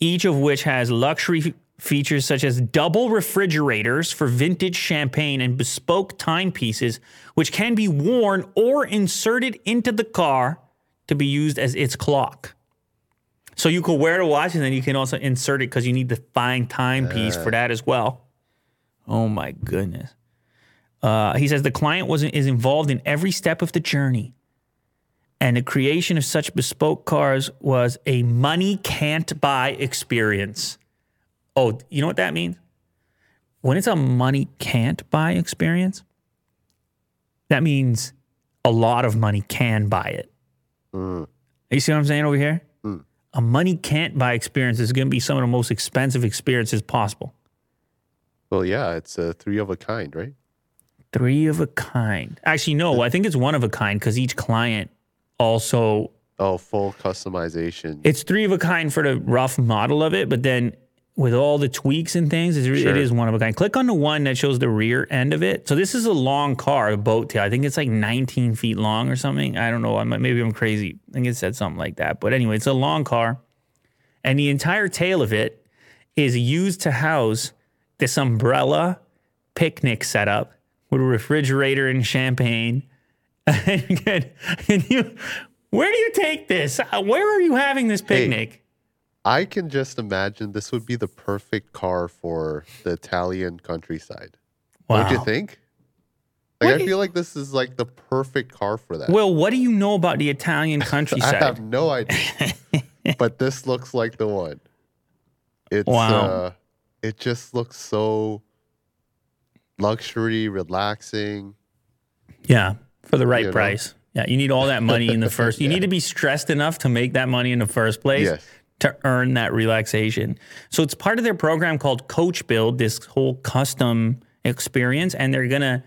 each of which has luxury features such as double refrigerators for vintage champagne and bespoke timepieces, which can be worn or inserted into the car to be used as its clock. So you could wear the watch and then you can also insert it because you need the fine timepiece for that as well. Oh my goodness. Uh, he says the client was is involved in every step of the journey. And the creation of such bespoke cars was a money can't buy experience. Oh, you know what that means? When it's a money can't buy experience, that means a lot of money can buy it.
Mm.
You see what I'm saying over here? A money can't buy experience is going to be some of the most expensive experiences possible.
Well, yeah, it's a three of a kind, right?
Three of a kind. Actually, no, I think it's one of a kind because each client also
Oh, full customization.
it's three of a kind for the rough model of it, but then with all the tweaks and things, it's,
Sure.
it is one of a kind. Click on the one that shows the rear end of it. So this is a long car, a boat tail. I think it's like 19 feet long or something. I don't know. I'm, maybe I'm crazy. I think it said something like that. But anyway, it's a long car, and the entire tail of it is used to house this umbrella picnic setup with a refrigerator and champagne. and you, where do you take this? Uh, Where are you having this picnic?
I can just imagine this would be the perfect car for the Italian countryside. Don't you think? Like,
What
i- feel like this is like the perfect car for that.
Well, what do you know about the Italian countryside?
I have no idea. but this looks like the one. It's
Wow.
uh it just looks so luxury, relaxing.
Yeah, for the right
You know?
price. Yeah, you need all that money in the first. You need to be stressed enough to make that money in the first place
Yes.
to earn that relaxation. So it's part of their program called Coachbuild, this whole custom experience, and they're gonna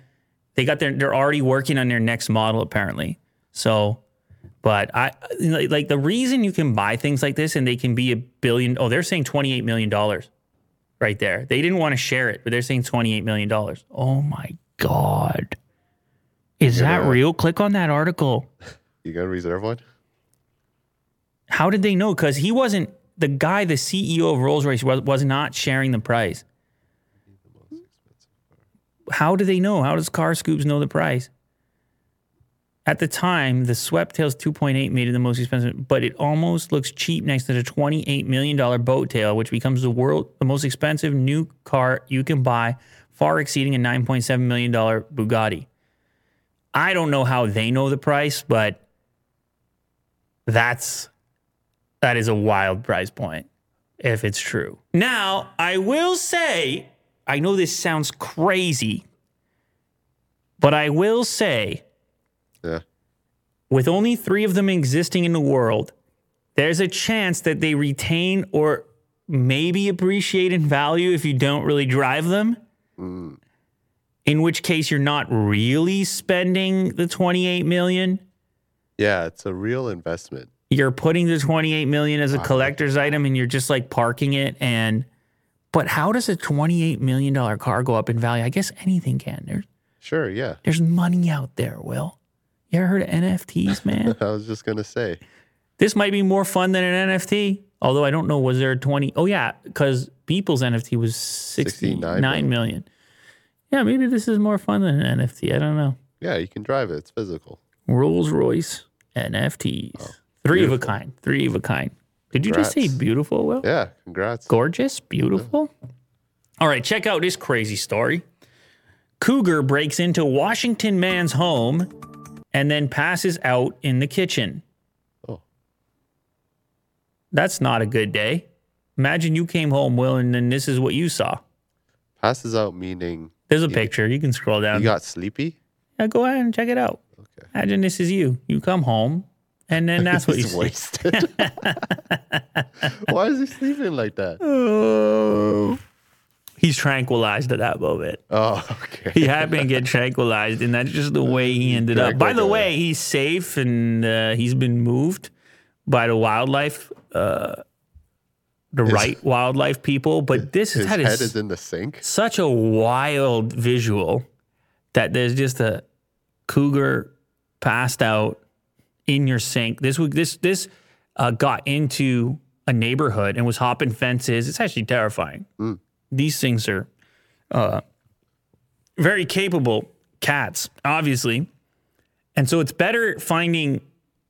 they got their they're already working on their next model apparently. So, but I like like the reason you can buy things like this and they can be a billion. Oh, they're saying twenty eight million dollars right there. They didn't want to share it, but they're saying twenty eight million dollars. Oh my god. Is that
Yeah.
real? Click on that article.
You gonna reserve one?
How did they know? Because he wasn't the guy, the CEO of Rolls Royce was, was not sharing the price. How do they know? How does Carscoops know the price? At the time, the Sweptail's 2.8 made it the most expensive, but it almost looks cheap next to the $28 million boat tail, which becomes the world the most expensive new car you can buy, far exceeding a $9.7 million Bugatti. I don't know how they know the price, but that's that is a wild price point if it's true. Now, I will say, I know this sounds crazy, but I will say,
Yeah.
with only three of them existing in the world, there's a chance that they retain or maybe appreciate in value if you don't really drive them. Mm. In which case, you're not really spending the 28 million.
Yeah, it's a real investment.
you're putting the 28 million as a collector's item and you're just like parking it and but how does a 28 million dollar car go up in value? I guess anything can. There's
Sure, yeah.
there's money out there will. You ever heard of nfts man?
I was just gonna say.
this might be more fun than an nft although i don't know was there a 20 oh yeah because people's nft was 69
69
million yeah maybe this is more fun than an nft i don't know
Yeah, you can drive it. It's physical.
rolls royce nfts oh, three of a kind three of a kind did you just say beautiful will
Yeah, congrats.
gorgeous, beautiful. All right, check out this crazy story. Cougar breaks into Washington man's home and then passes out in the kitchen.
Oh.
That's not a good day. Imagine you came home, Will, and then this is what you saw.
Passes out meaning
There's a picture. You can scroll down.
you got sleepy.
yeah, go ahead and check it out.
Okay.
Imagine this is you. You come home, and then that's what you
He's wasted. Why is he sleeping like that?
Oh. He's tranquilized at that moment.
Oh, okay.
he happened to get tranquilized, and that's just the way he ended up. By the way, he's safe and uh, he's been moved by the wildlife, uh, the right wildlife people. But this
His
is,
head
is
is in the sink.
such a wild visual that there's just a cougar passed out in your sink. This this this uh, got into a neighborhood and was hopping fences. It's actually terrifying. These things are uh, very capable cats, obviously, and so it's better finding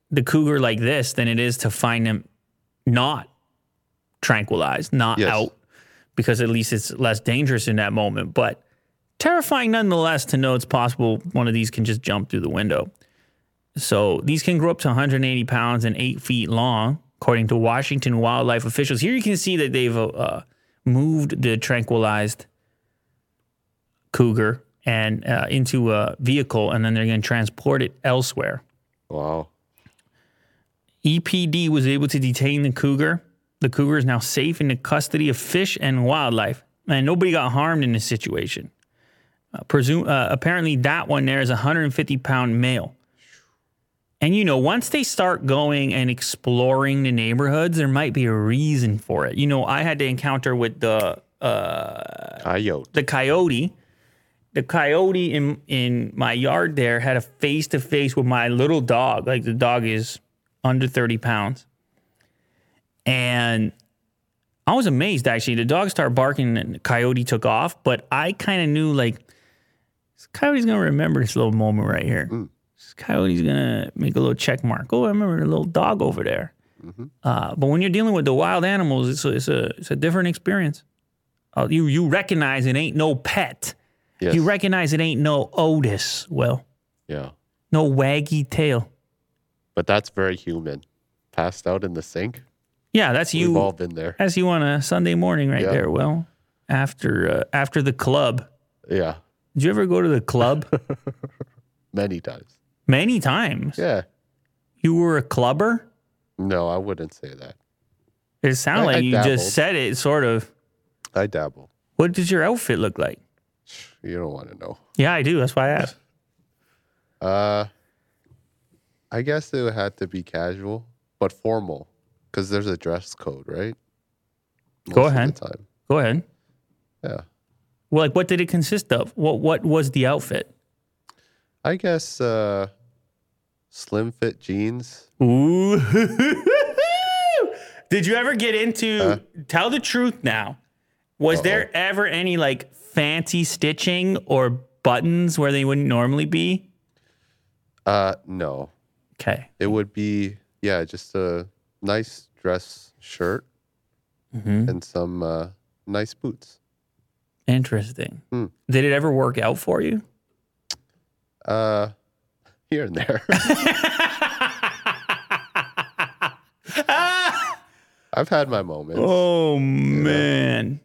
the cougar like this than it is to find him not tranquilized, not
Yes.
out, because at least it's less dangerous in that moment. But terrifying nonetheless to know it's possible one of these can just jump through the window. So these can grow up to 180 pounds and eight feet long, according to Washington wildlife officials. Here you can see that they've uh, moved the tranquilized cougar and uh, into a vehicle, and then they're going to transport it elsewhere.
Wow.
EPD was able to detain the cougar. The cougar is now safe in the custody of fish and wildlife, and nobody got harmed in this situation. Uh, presume, uh, apparently, that one there is a 150 pound male. And you know, once they start going and exploring the neighborhoods, there might be a reason for it. You know, I had to encounter with the
Coyote.
the coyote. The coyote in in my yard there had a face to face with my little dog. Like the dog is under 30 pounds. And I was amazed actually. The dog started barking and the coyote took off, but I kind of knew like this coyote's gonna remember this little moment right here. This coyote's gonna make a little check mark. Oh, I remember the little dog over there. Uh, but when you're dealing with the wild animals, it's a, it's a, it's a different experience. Uh, you you recognize it ain't no pet.
Yes.
You recognize it ain't no Otis. Well,
yeah.
no waggy tail.
But that's very human. Passed out in the sink.
Yeah, that's
We've
you.
all been there.
That's you on a Sunday morning right
Yeah.
there. Well, after uh, after the club,
Yeah.
Did you ever go to the club?
Many times.
Many times.
Yeah.
You were a clubber?
No, I wouldn't say that.
It sounded like
I
you
dabbled.
just said it sort of.
I dabble.
What does your outfit look like?
You don't want to know.
Yeah, I do. That's why I asked.
Uh, I guess it had to be casual, but formal, because there's a dress code, right?
Go
Most the
ahead. Go ahead.
Yeah.
Well, like, what did it consist of? What What was the outfit?
I guess uh, slim fit jeans.
Ooh. did you ever get into?
Huh?
tell the truth now. Was there ever any like fancy stitching or buttons where they wouldn't normally be?
Uh, no,
Okay.
it would be yeah, just a nice dress shirt
Mhm.
and some uh, nice boots.
Interesting.
Hmm.
Did it ever work out for you?
Uh, here and there. I've had my moments.
Oh man.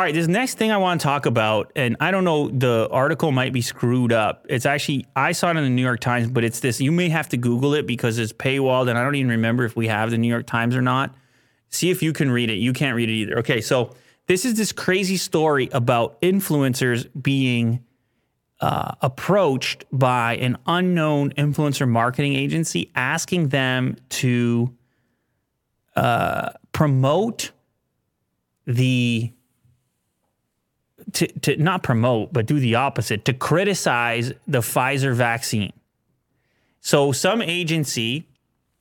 All right, this next thing I want to talk about, and I don't know, the article might be screwed up. It's actually I saw it in the New York Times, but it's this. You may have to Google it because it's paywalled, and I don't even remember if we have the New York Times or not. See if you can read it. You can't read it either. Okay, so this is this crazy story about influencers being uh, approached by an unknown influencer marketing agency asking them to uh, promote the to, to not promote but do the opposite to criticize the Pfizer vaccine. So some agency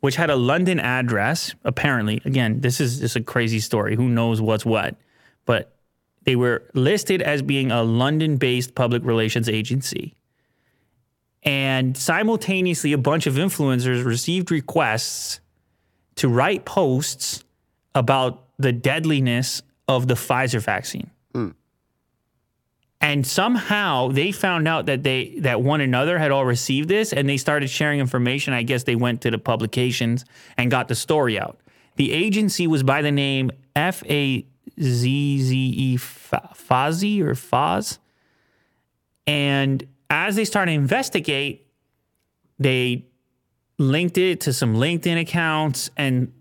which had a London address apparently again this is just a crazy story who knows what's what but they were listed as being a London-based public relations agency. And simultaneously a bunch of influencers received requests to write posts about the deadliness of the Pfizer vaccine. And somehow they found out that they that one another had all received this and they started sharing information. I guess they went to the publications and got the story out. The agency was by the name F A Z Z E Fazi or Faz. And as they started to investigate, they linked it to some LinkedIn accounts and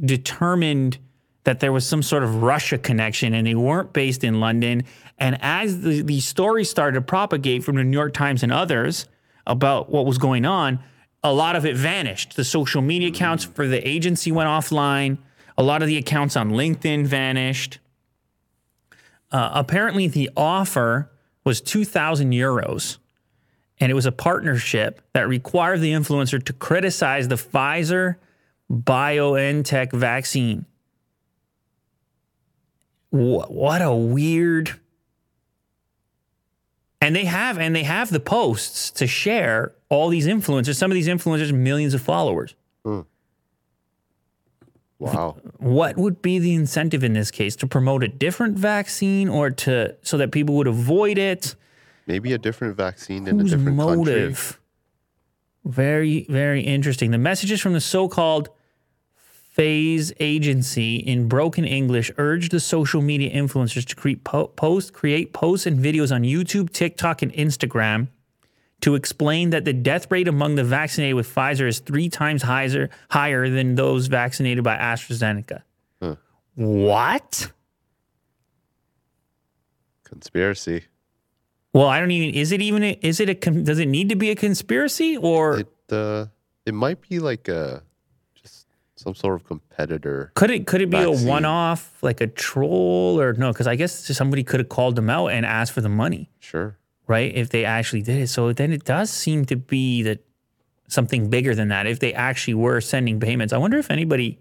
determined that there was some sort of Russia connection and they weren't based in London. And as the, the story started to propagate from the New York Times and others about what was going on, a lot of it vanished. The social media accounts for the agency went offline. A lot of the accounts on LinkedIn vanished. Uh, apparently, the offer was 2,000 euros and it was a partnership that required the influencer to criticize the Pfizer BioNTech vaccine. Wh- What a weird. And they have and they have the posts to share all these influencers. Some of these influencers millions of followers. Hmm.
Wow.
What would be the incentive in this case to promote a different vaccine or to so that people would avoid it?
Maybe a different vaccine in a
Whose
different country.
motive? Very, very interesting. The messages from the so-called Fazze agency in broken English urged the social media influencers to create po- post, create posts and videos on YouTube, TikTok, and Instagram to explain that the death rate among the vaccinated with Pfizer is three times higher, higher than those vaccinated by AstraZeneca. What?
Conspiracy.
Well, I don't even. Is it even? A, is it a? Does it need to be a conspiracy or
It uh, it might be like a some sort of competitor.
could it? Could it be
Vaccine.
a one-off, like a troll, or no? Because I guess somebody could have called them out and asked for the money,
Sure.
right? If they actually did it, so then it does seem to be that something bigger than that. If they actually were sending payments, I wonder if anybody.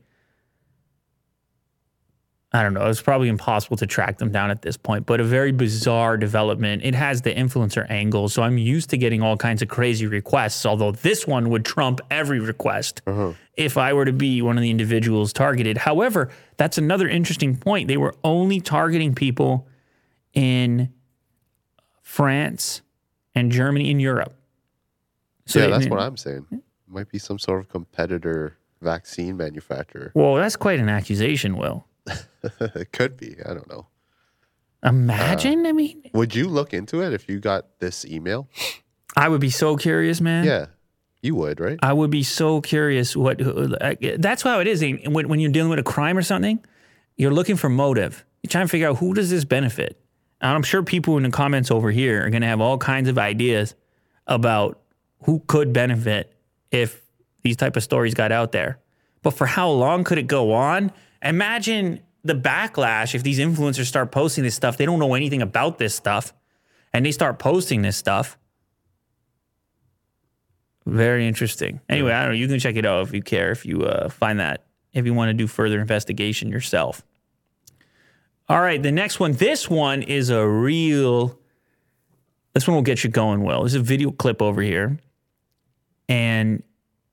I don't know. It's probably impossible to track them down at this point, but a very bizarre development. It has the influencer angle, so I'm used to getting all kinds of crazy requests. Although this one would trump every request mm-hmm. if I were to be one of the individuals targeted. However, that's another interesting point. They were only targeting people in France and Germany in Europe. So
yeah, that's what I'm saying. Might be some sort of competitor vaccine manufacturer.
Well, that's quite an accusation, Will.
It could be. I don't know.
Imagine, I mean,
Would you look into it if you got this email?
I would be so curious, man.
Yeah, you would, right?
I would be so curious what uh, that's how it is. When, when you're dealing with a crime or something, you're looking for motive. You're trying to figure out who does this benefit. And I'm sure people in the comments over here are going to have all kinds of ideas about who could benefit if these type of stories got out there. But for how long could it go on? Imagine the backlash if these influencers start posting this stuff. They don't know anything about this stuff and they start posting this stuff. Very interesting. Anyway, I don't know. You can check it out if you care, if you uh, find that, if you want to do further investigation yourself. All right, the next one. This one is a real. This one will get you going well. There's a video clip over here, and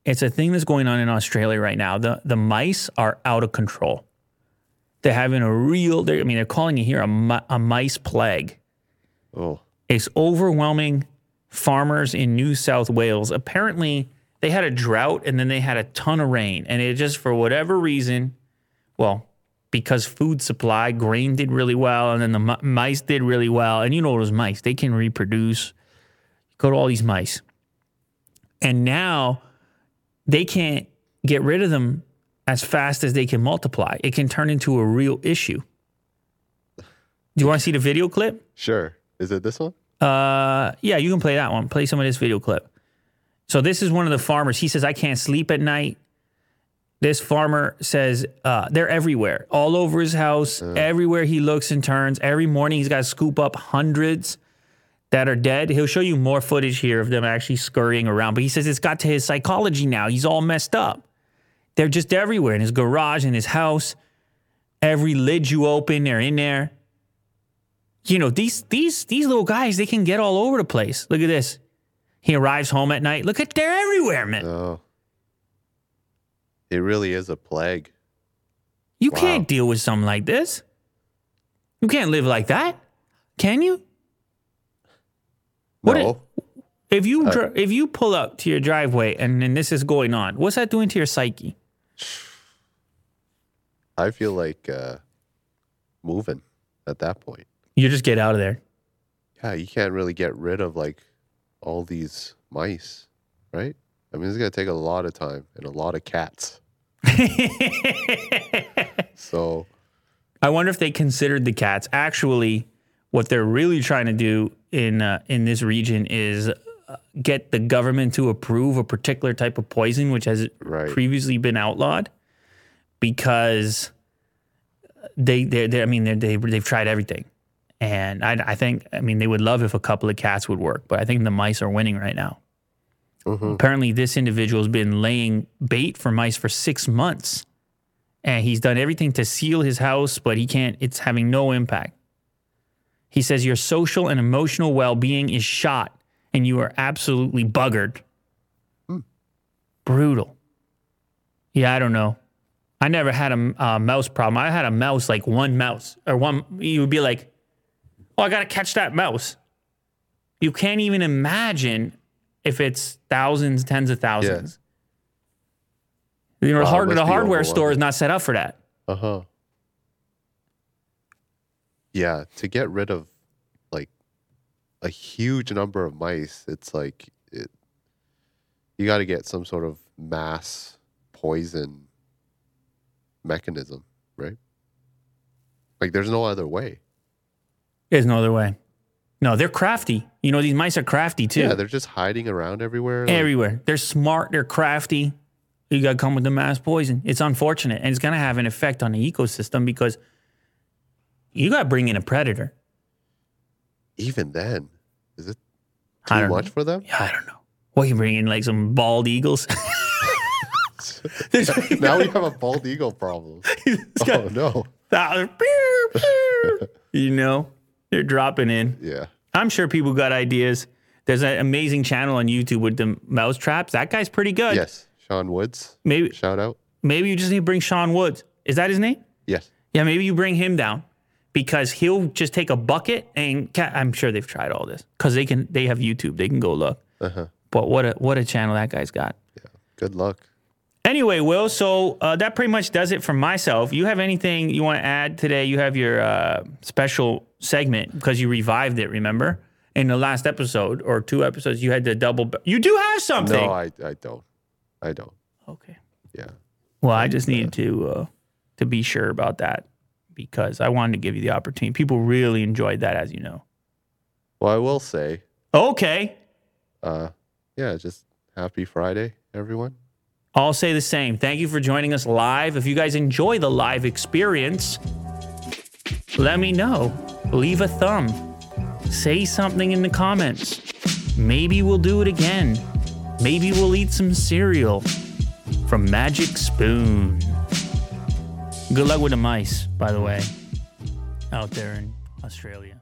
it's a thing that's going on in Australia right now. The the mice are out of control. They're having a real. I mean, they're calling it here a, a mice plague.
Oh,
It's overwhelming farmers in New South Wales. Apparently, they had a drought and then they had a ton of rain, and it just for whatever reason, well, because food supply, grain did really well, and then the mi- mice did really well. And you know those mice, they can reproduce. Go to all these mice. And now they can't get rid of them as fast as they can multiply. It can turn into a real issue. Do you want to see the video clip?
sure. Is it this one?
Uh, yeah, you can play that one. Play some of this video clip. So this is one of the farmers. He says, "I can't sleep at night." This farmer says uh, they're everywhere, all over his house, everywhere he looks and turns. Every morning he's got to scoop up hundreds that are dead. He'll show you more footage here of them actually scurrying around. But he says it's got to his psychology now. He's all messed up. They're just everywhere in his garage, in his house. Every lid you open, they're in there you know these these these little guys they can get all over the place look at this he arrives home at night look at they're everywhere man
Oh, it really is a plague.
you
wow.
can't deal with something like this you can't live like that can you What
no,
if you dr- if you pull up to your driveway and then this is going on what's that doing to your psyche
I feel like uh, moving at that point.
you just get out of there
Yeah, you can't really get rid of like all these mice, right? I mean, it's gonna take a lot of time and a lot of cats. So
I wonder if they considered the cats. Actually, what they're really trying to do in uh, in this region is uh, get the government to approve a particular type of poison, which has
Right.
previously been outlawed, because they they, they I mean they they they've tried everything, and I I think I mean they would love if a couple of cats would work, but I think the mice are winning right now.
Mhm.
Apparently, this individual has been laying bait for mice for six months and he's done everything to seal his house, but he can't, it's having no impact. He says, Your social and emotional well being is shot and you are absolutely buggered. Brutal. Yeah, I don't know. I never had a uh, mouse problem. I had a mouse, like one mouse, or one, you would be like, Oh, I got to catch that mouse. You can't even imagine if it's thousands, tens of thousands. You know, the,
Wow,
hard, the hardware store is not set up for that.
Uh huh. Yeah, to get rid of like a huge number of mice, it's like it. You got to get some sort of mass poison mechanism, right? Like, there's no other way.
There's no other way. No, they're crafty. You know, these mice are crafty too.
Yeah, they're just hiding around everywhere. like-
Everywhere. They're smart. They're crafty. You got to come with the mass poison. It's unfortunate. And it's going to have an effect on the ecosystem because you got to bring in a predator.
even then, is it too much for them?
Yeah, I don't know. What, you bring in like some bald eagles?
now we have a bald eagle problem. oh no.
That- pew, pew. you know, they're dropping in.
Yeah.
I'm sure people got ideas. There's an amazing channel on YouTube with the mouse traps. That guy's pretty good.
Yes. Shawn Woods.
Maybe
Shout out.
maybe you just need to bring Shawn Woods. Is that his name?
Yes.
Yeah, maybe you bring him down because he'll just take a bucket and ca- I'm sure they've tried all this because they can. They have YouTube. They can go look.
Uh huh.
But what a what a channel that guy's got. Yeah.
Good luck.
Anyway, Will, so uh, that pretty much does it for myself. You have anything you want to add today? You have your uh, special segment because you revived it, remember? In the last episode or two episodes, you had to double. You do have something.
No, I, I don't. I don't.
okay.
Yeah.
Well, I just needed to uh, to be sure about that because I wanted to give you the opportunity. People really enjoyed that, as you know.
Well, I will say,
Okay,
uh, yeah, just happy Friday, everyone.
I'll say the same. Thank you for joining us live. If you guys enjoy the live experience, let me know. Leave a thumb. Say something in the comments. Maybe we'll do it again. Maybe we'll eat some cereal from Magic Spoon. Good luck with the mice, by the way, out there in Australia.